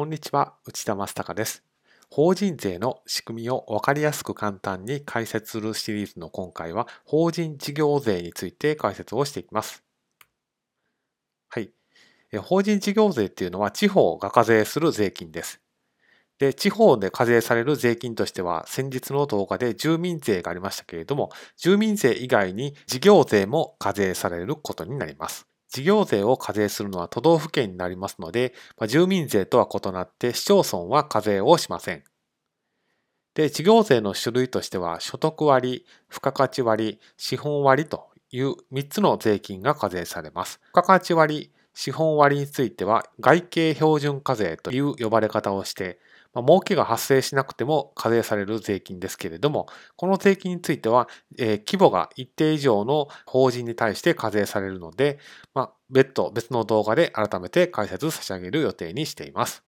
こんにちは、内田正孝です。法人税の仕組みを分かりやすく簡単に解説するシリーズの今回は、法人事業税について解説をしていきます。はい。法人事業税っていうのは地方が課税する税金です。で、地方で課税される税金としては、先日の動画で住民税がありましたけれども、住民税以外に事業税も課税されることになります。事業税を課税するのは都道府県になりますので、まあ、住民税とは異なって市町村は課税をしません。で、事業税の種類としては、所得割、付加価値割、資本割という3つの税金が課税されます。付加価値割、資本割については、外形標準課税という呼ばれ方をして、まあ、儲けが発生しなくても課税される税金ですけれども、この税金については、えー、規模が一定以上の法人に対して課税されるので、まあ、別途別の動画で改めて解説差し上げる予定にしています。